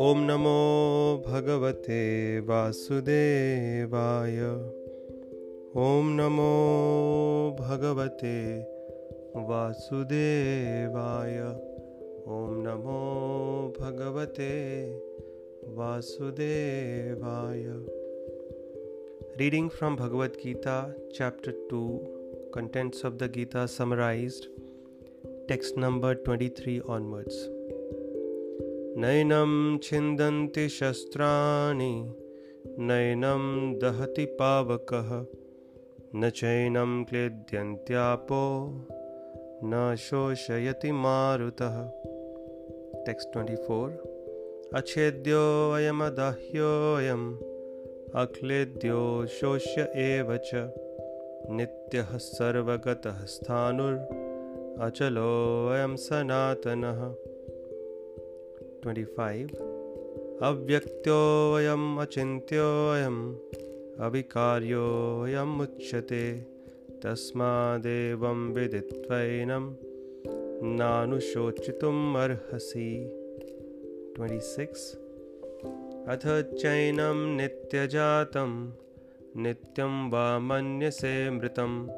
ओम नमो भगवते वासुदेवाय। ओम नमो भगवते वासुदेवाय। ओम नमो भगवते वासुदेवाय। Reading from Bhagavad Gita chapter two contents of the Gita summarised text number twenty three onwards नैनं छिन्दन्ति शस्त्राणि, नैनं दहति पावकः। न चैनं क्लेद्यन्त्यापो, न शोषयति मारुतः। टेक्स्ट 24 अच्छेद्योऽयमदाह्योऽयम् अक्लेद्यो शोष्य एव च। नित्यः सर्वगतः स्थाणुर् अचलोऽयं सनातनः। 25 अव्यक्तोऽयम् अचिन्त्योऽयम् अविकार्योऽयमुच्यते तस्मादेवं विदित्वैनं नानुशोचितुम् अर्हसि। 26 अथ चैनं नित्यजातं, नित्यं वा मन्यसे मृतं,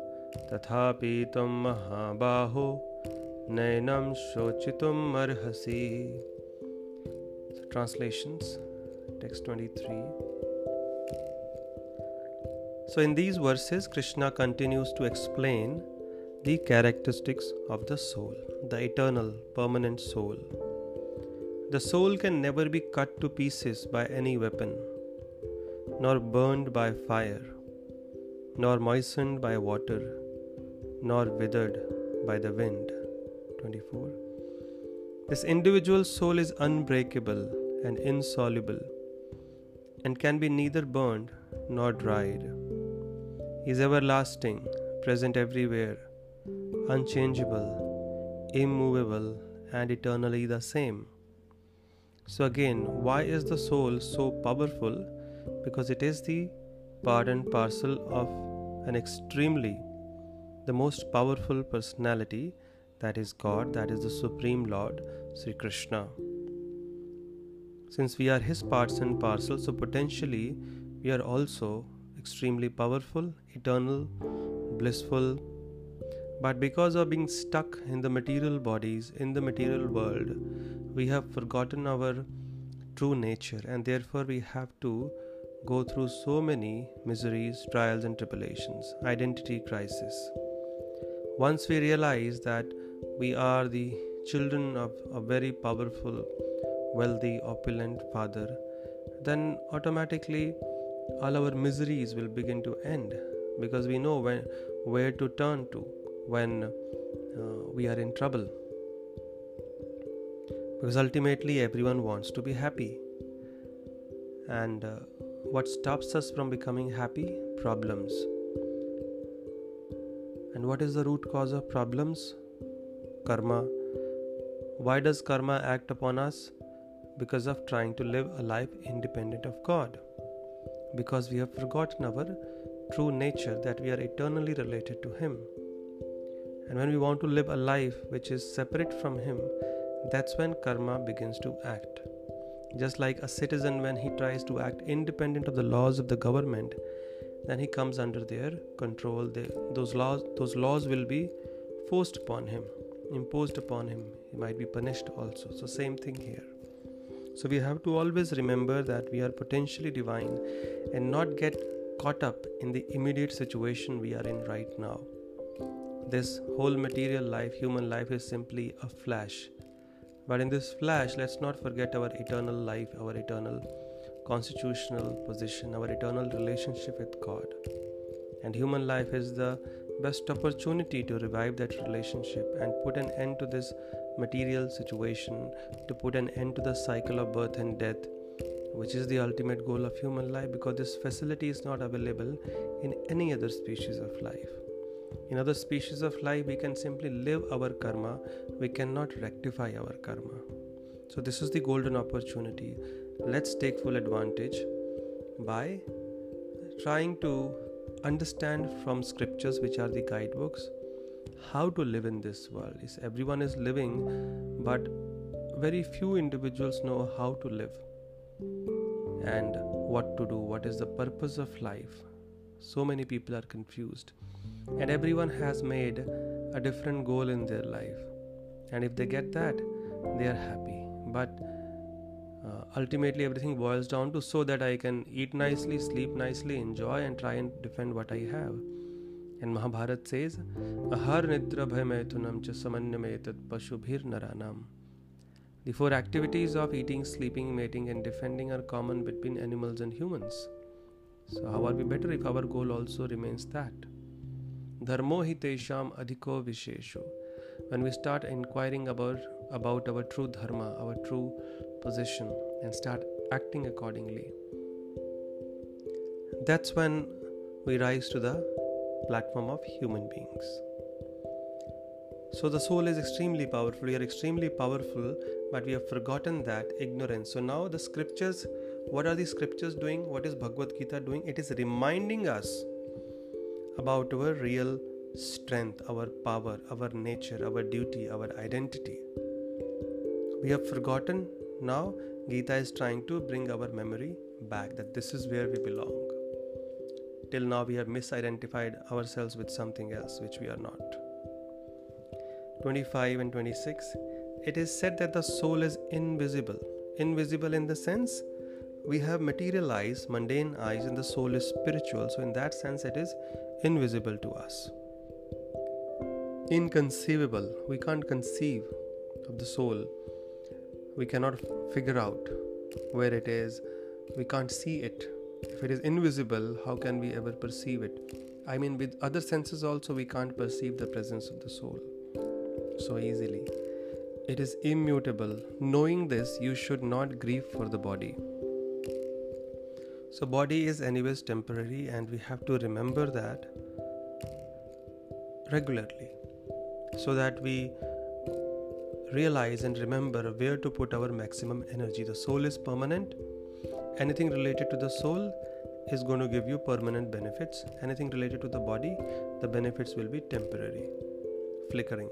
तथापि त्वं महाबाहो, नैनं शोचितुम् अर्हसि। Translations, text 23. So, in these verses, Krishna continues to explain the characteristics of the soul, the eternal, permanent soul. The soul can never be cut to pieces by any weapon, nor burned by fire, nor moistened by water, nor withered by the wind. 24. This individual soul is unbreakable and insoluble and can be neither burned nor dried. He is everlasting, present everywhere, unchangeable, immovable, and eternally the same. So, again, why is the soul so powerful? Because it is the part and parcel of an extremely, the most powerful personality that is God, that is the Supreme Lord, Sri Krishna since we are his parts and parcels, so potentially we are also extremely powerful, eternal, blissful. But because of being stuck in the material bodies, in the material world, we have forgotten our true nature, and therefore we have to go through so many miseries, trials, and tribulations, identity crisis. Once we realize that we are the children of a very powerful wealthy, opulent father, then automatically all our miseries will begin to end because we know when, where to turn to when uh, we are in trouble. Because ultimately, everyone wants to be happy. And uh, what stops us from becoming happy? Problems. And what is the root cause of problems? Karma. Why does karma act upon us? Because of trying to live a life independent of God. Because we have forgotten our true nature that we are eternally related to Him. And when we want to live a life which is separate from Him, that's when karma begins to act. Just like a citizen, when he tries to act independent of the laws of the government, then he comes under their control. They, those laws, those laws will be forced upon him, imposed upon him. He might be punished also. So, same thing here. So we have to always remember that we are potentially divine and not get caught up in the immediate situation we are in right now. This whole material life, human life, is simply a flash. But in this flash, let's not forget our eternal life, our eternal constitutional position, our eternal relationship with God. And human life is the best opportunity to revive that relationship and put an end to this material situation, to put an end to the cycle of birth and death, which is the ultimate goal of human life because this facility is not available in any other species of life. In other species of life, we can simply live our karma, we cannot rectify our karma. So, this is the golden opportunity. Let's take full advantage by trying to understand from scriptures, which are the guidebooks, how to live in this world. Is everyone is living, but very few individuals know how to live. and what to do, what is the purpose of life. So many people are confused, and everyone has made a different goal in their life. And if they get that, they are happy. But ultimately, everything boils down to so that I can eat nicely, sleep nicely, enjoy, and try and defend what I have. And Mahabharat says, Ahar nidra pashubhir naranam. The four activities of eating, sleeping, mating, and defending are common between animals and humans. So, how are we better if our goal also remains that? Dharmo hi tesham adhiko vishesho. When we start inquiring about, about our true dharma, our true position, and start acting accordingly, that's when we rise to the platform of human beings. So the soul is extremely powerful. We are extremely powerful, but we have forgotten that ignorance. So now the scriptures, what are the scriptures doing? What is Bhagavad Gita doing? It is reminding us about our real strength, our power, our nature, our duty, our identity. We have forgotten. Now Gita is trying to bring our memory back that this is where we belong. Till now, we have misidentified ourselves with something else which we are not. 25 and 26 it is said that the soul is invisible. Invisible in the sense we have materialized mundane eyes and the soul is spiritual. So in that sense it is invisible to us. Inconceivable. We can't conceive of the soul we cannot figure out where it is we can't see it if it is invisible how can we ever perceive it i mean with other senses also we can't perceive the presence of the soul so easily. It is immutable. Knowing this, you should not grieve for the body. So, body is, anyways, temporary, and we have to remember that regularly so that we realize and remember where to put our maximum energy. The soul is permanent. Anything related to the soul is going to give you permanent benefits. Anything related to the body, the benefits will be temporary, flickering.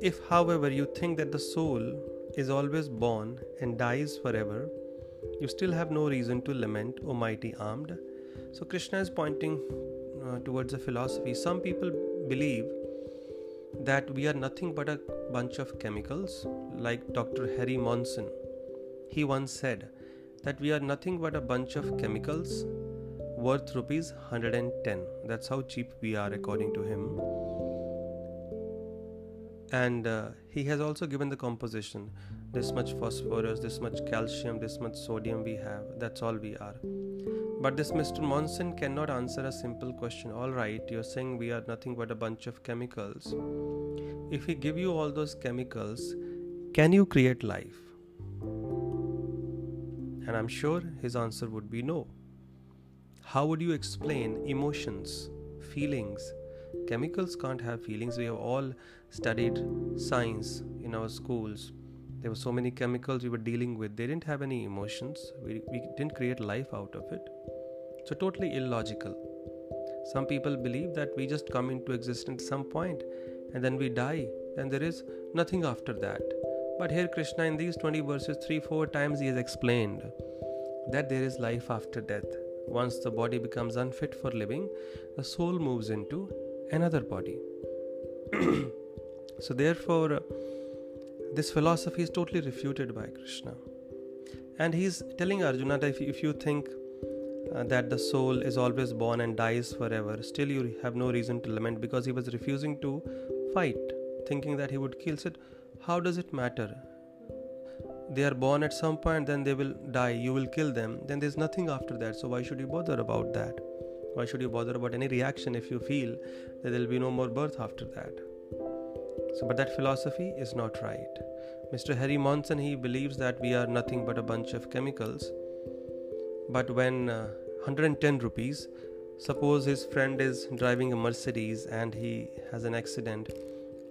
If, however, you think that the soul is always born and dies forever, you still have no reason to lament, O mighty armed. So, Krishna is pointing uh, towards a philosophy. Some people believe that we are nothing but a bunch of chemicals, like Dr. Harry Monson. He once said that we are nothing but a bunch of chemicals worth rupees 110. That's how cheap we are, according to him and uh, he has also given the composition this much phosphorus this much calcium this much sodium we have that's all we are but this mr monson cannot answer a simple question. All right you're saying we are nothing but a bunch of chemicals. If we give you all those chemicals can you create life? And i'm sure his answer would be no. How would you explain emotions feelings? Chemicals can't have feelings. We have all studied science in our schools. There were so many chemicals we were dealing with. They didn't have any emotions. We, we didn't create life out of it so totally illogical some people believe that we just come into existence at some point and then we die and there is nothing after that but here krishna in these 20 verses 3 4 times he has explained that there is life after death once the body becomes unfit for living the soul moves into another body. so, therefore, uh, this philosophy is totally refuted by Krishna. And he's telling Arjuna that if, if you think uh, that the soul is always born and dies forever, still you have no reason to lament because he was refusing to fight, thinking that he would kill. Said, How does it matter? They are born at some point, then they will die, you will kill them, then there's nothing after that, so why should you bother about that? Why should you bother about any reaction if you feel that there will be no more birth after that? So, but that philosophy is not right. Mr. Harry Monson he believes that we are nothing but a bunch of chemicals. But when uh, 110 rupees, suppose his friend is driving a Mercedes and he has an accident,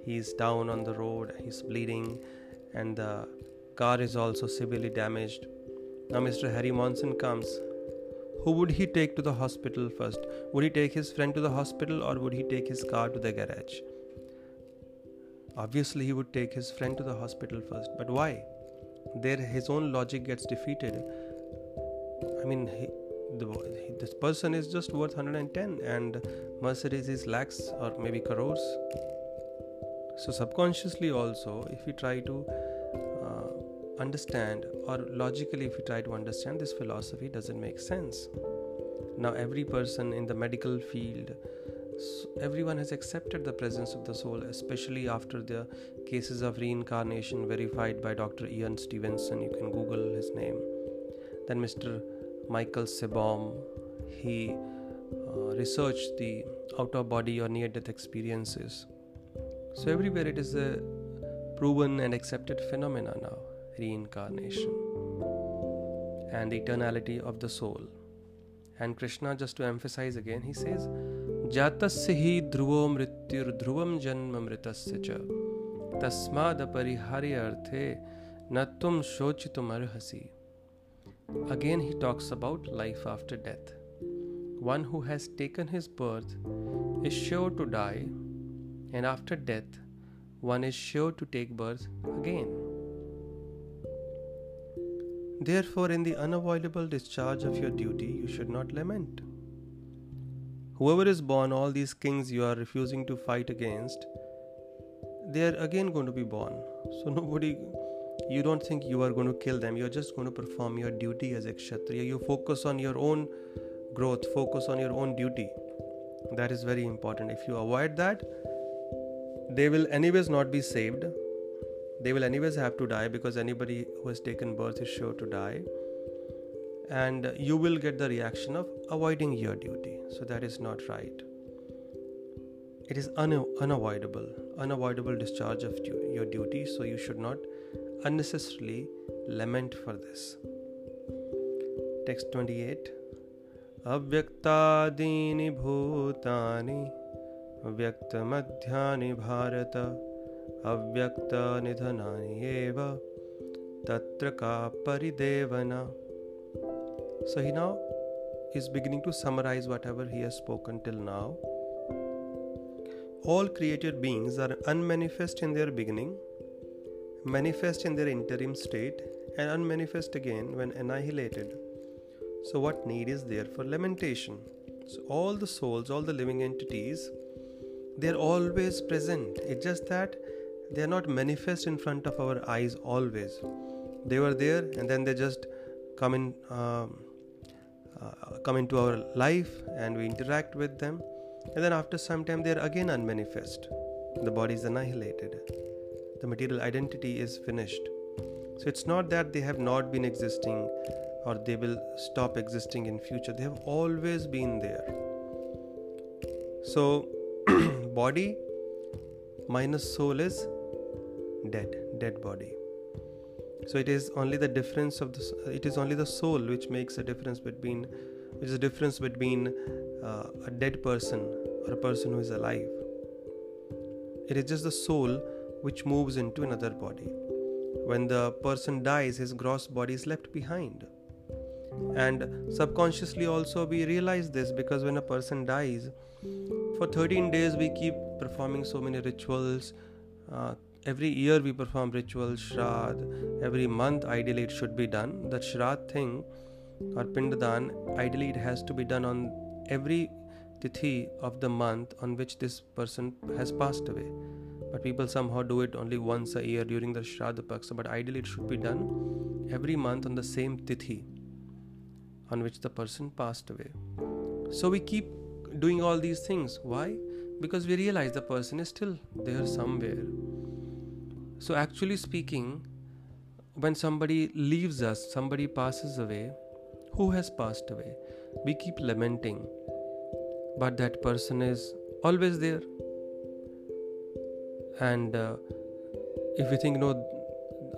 he's down on the road, he's bleeding, and the car is also severely damaged. Now, Mr. Harry Monson comes who would he take to the hospital first? Would he take his friend to the hospital or would he take his car to the garage? Obviously, he would take his friend to the hospital first. But why? there his own logic gets defeated. I mean, he, the, this person is just worth 110 and Mercedes is lakhs or maybe crores. So, subconsciously, also, if we try to uh, understand or logically, if we try to understand this philosophy, doesn't make sense. Now, every person in the medical field, everyone has accepted the presence of the soul, especially after the cases of reincarnation verified by Dr. Ian Stevenson. You can Google his name. Then, Mr. Michael Sabom. He uh, researched the out of body or near death experiences. So, everywhere it is a proven and accepted phenomena now reincarnation and the eternality of the soul. And Krishna, just to emphasize again, he says, जातस्य हि ध्रुवो मृत्युर्ध्रुवं जन्म मृतस्य च तस्मादपरिहार्य अर्थे न त्वं शोचितुमर्हसि Again, he talks about life after death. One who has taken his birth is sure to die, and after death, one is sure to take birth again. Therefore, in the unavoidable discharge of your duty, you should not lament. Whoever is born, all these kings you are refusing to fight against, they are again going to be born. So, nobody, you don't think you are going to kill them, you're just going to perform your duty as a Kshatriya. You focus on your own growth, focus on your own duty. That is very important. If you avoid that, they will, anyways, not be saved. They will anyways have to die because anybody who has taken birth is sure to die. And you will get the reaction of avoiding your duty. So that is not right. It is un- unavoidable. Unavoidable discharge of du- your duty. So you should not unnecessarily lament for this text 28 अव्यक्तादीनि भूतानि व्यक्तमध्यानि भारत अव्यक्तनिधनानि एव तत्र का परिदेवना So he now is beginning to summarize whatever he has spoken till now. All created beings are unmanifest in their beginning, manifest in their interim state, and unmanifest again when annihilated. So, what need is there for lamentation? So, all the souls, all the living entities, they are always present. It's just that they are not manifest in front of our eyes always they were there and then they just come in um, uh, come into our life and we interact with them and then after some time they are again unmanifest the body is annihilated the material identity is finished. So it's not that they have not been existing or they will stop existing in future. They have always been there. So body minus soul is dead dead body. So it is only the difference of the it is only the soul which makes a difference between which is a difference between uh, a dead person or a person who is alive. It is just the soul which moves into another body when the person dies his gross body is left behind and subconsciously also we realize this because when a person dies for 13 days we keep performing so many rituals uh, every year we perform rituals, Shrad. Every month, ideally, it should be done. That Shrad thing or Pindadan, ideally, it has to be done on every tithi of the month on which this person has passed away. But people somehow do it only once a year during the Shraddha Paksa. But ideally, it should be done every month on the same tithi on which the person passed away. So we keep doing all these things. Why? Because we realize the person is still there somewhere so, actually speaking, when somebody leaves us, somebody passes away, who has passed away? We keep lamenting, but that person is always there. And uh, if we think, no,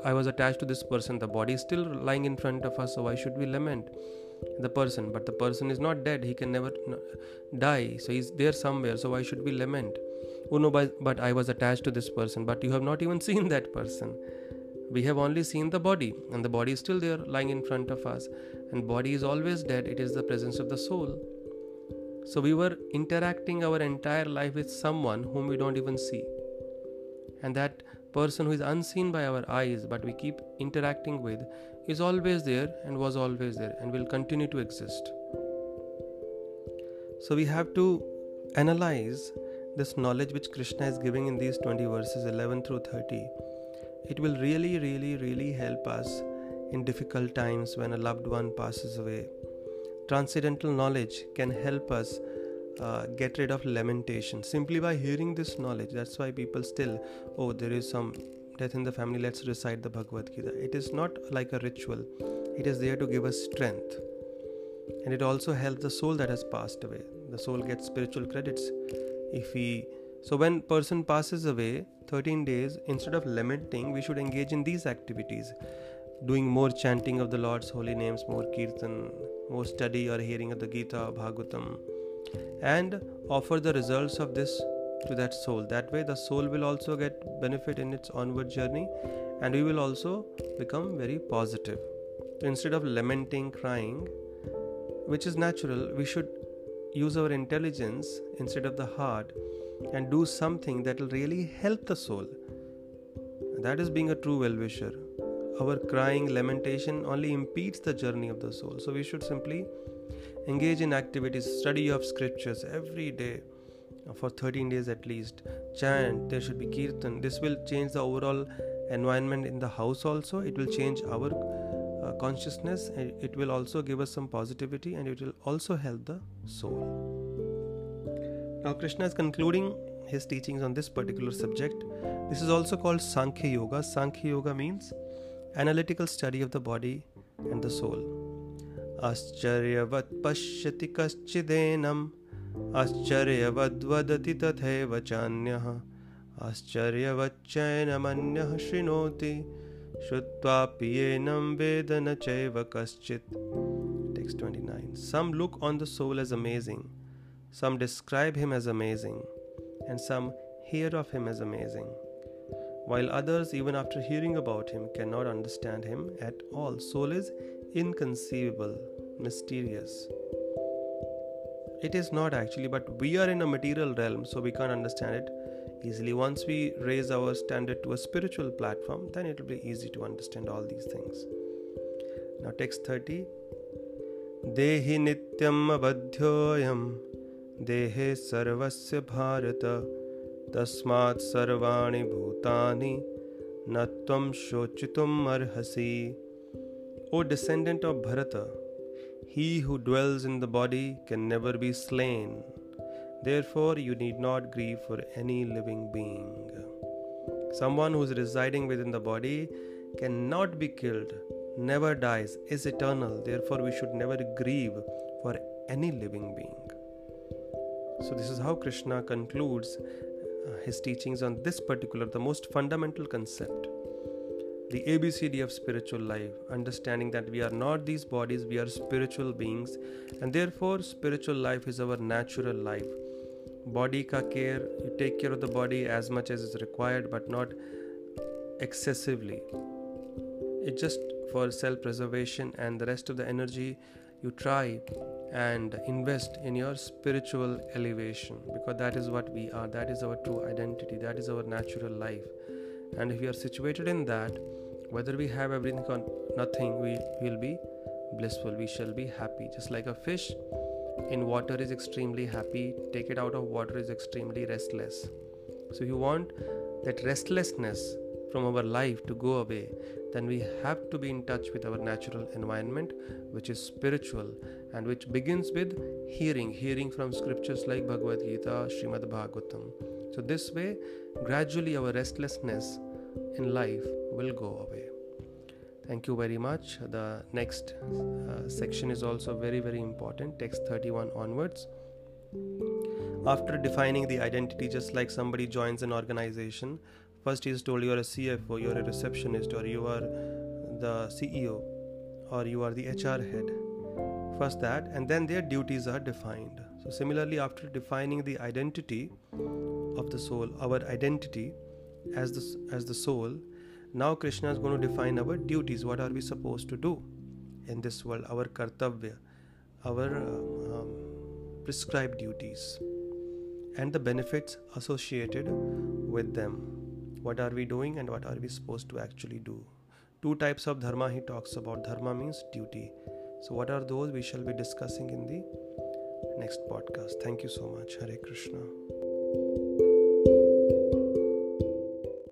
I was attached to this person, the body is still lying in front of us, so why should we lament? the person? But the person is not dead he can never die so he's there somewhere so why should we lament? Oh no but i was attached to this person but you have not even seen that person. We have only seen the body and the body is still there lying in front of us and body is always dead it is the presence of the soul. So we were interacting our entire life with someone whom we don't even see and that person who is unseen by our eyes but we keep interacting with is always there and was always there and will continue to exist. So we have to analyze this knowledge which Krishna is giving in these 20 verses 11 through 30. It will really, really, really help us in difficult times when a loved one passes away. Transcendental knowledge can help us uh, get rid of lamentation simply by hearing this knowledge. That's why people still, oh, there is some death in the family, let's recite the Bhagavad Gita. It is not like a ritual, it is there to give us strength. And it also helps the soul that has passed away. The soul gets spiritual credits if we. So when person passes away, 13 days, instead of lamenting, we should engage in these activities doing more chanting of the Lord's holy names, more kirtan, more study or hearing of the Gita, Bhagavatam, and offer the results of this to that soul. That way, the soul will also get benefit in its onward journey, and we will also become very positive. Instead of lamenting, crying, which is natural, we should use our intelligence instead of the heart and do something that will really help the soul. That is being a true well wisher. Our crying, lamentation only impedes the journey of the soul. So we should simply engage in activities, study of scriptures every day for 13 days at least. Chant, there should be kirtan. This will change the overall environment in the house also. It will change our uh, consciousness it will also give us some positivity and it will also help the soul. Now, Krishna is concluding his teachings on this particular subject. This is also called Sankhya Yoga. Sankhya Yoga means analytical study of the body and the soul. आश्चर्यवत् पश्यति कश्चिदेनम् आश्चर्यवद्वदति तथैव चान्यः। आश्चर्यवच्चैनमन्यः शृणोति। श्रुत्वापि येनं वेद न चैव कश्चित्। Text twenty nine some look on the soul as amazing some describe him as amazing and some hear of him as amazing while others even after hearing about him can not understand him at all soul is inconceivable mysterious. It is not actually, but we are in a material realm, so we can't understand it easily. Once we raise our standard to a spiritual platform, then it will be easy to understand all these things. Now, text 30 Dehi nityam abadhyoyam dehe sarvasya bharata tasmat sarvani bhutani natvam shochitum arhasi O descendant of Bharata, he who dwells in the body can never be slain. Therefore, you need not grieve for any living being. Someone who is residing within the body cannot be killed, never dies, is eternal. Therefore, we should never grieve for any living being. So, this is how Krishna concludes uh, his teachings on this particular, the most fundamental concept the ABCD of spiritual life, understanding that we are not these bodies, we are spiritual beings, and therefore, spiritual life is our natural life. Body ka care, you take care of the body as much as is required, but not excessively. It's just for self preservation, and the rest of the energy you try and invest in your spiritual elevation because that is what we are, that is our true identity, that is our natural life. And if we are situated in that, whether we have everything or nothing, we will be blissful, we shall be happy. Just like a fish in water is extremely happy, take it out of water is extremely restless. So, if you want that restlessness from our life to go away, then we have to be in touch with our natural environment, which is spiritual and which begins with hearing, hearing from scriptures like Bhagavad Gita, Srimad Bhagavatam. So, this way, gradually our restlessness in life will go away. Thank you very much. The next uh, section is also very, very important, text 31 onwards. After defining the identity, just like somebody joins an organization, first he is told you are a CFO, you are a receptionist, or you are the CEO, or you are the HR head. First that, and then their duties are defined. So, similarly, after defining the identity of the soul, our identity as the, as the soul, now Krishna is going to define our duties. What are we supposed to do in this world? Our kartavya, our uh, um, prescribed duties, and the benefits associated with them. what are we doing and what are we supposed to actually do. Two types of dharma he talks about. Dharma means duty. So, what are those? We shall be discussing in the next podcast. Thank you so much. Hare Krishna.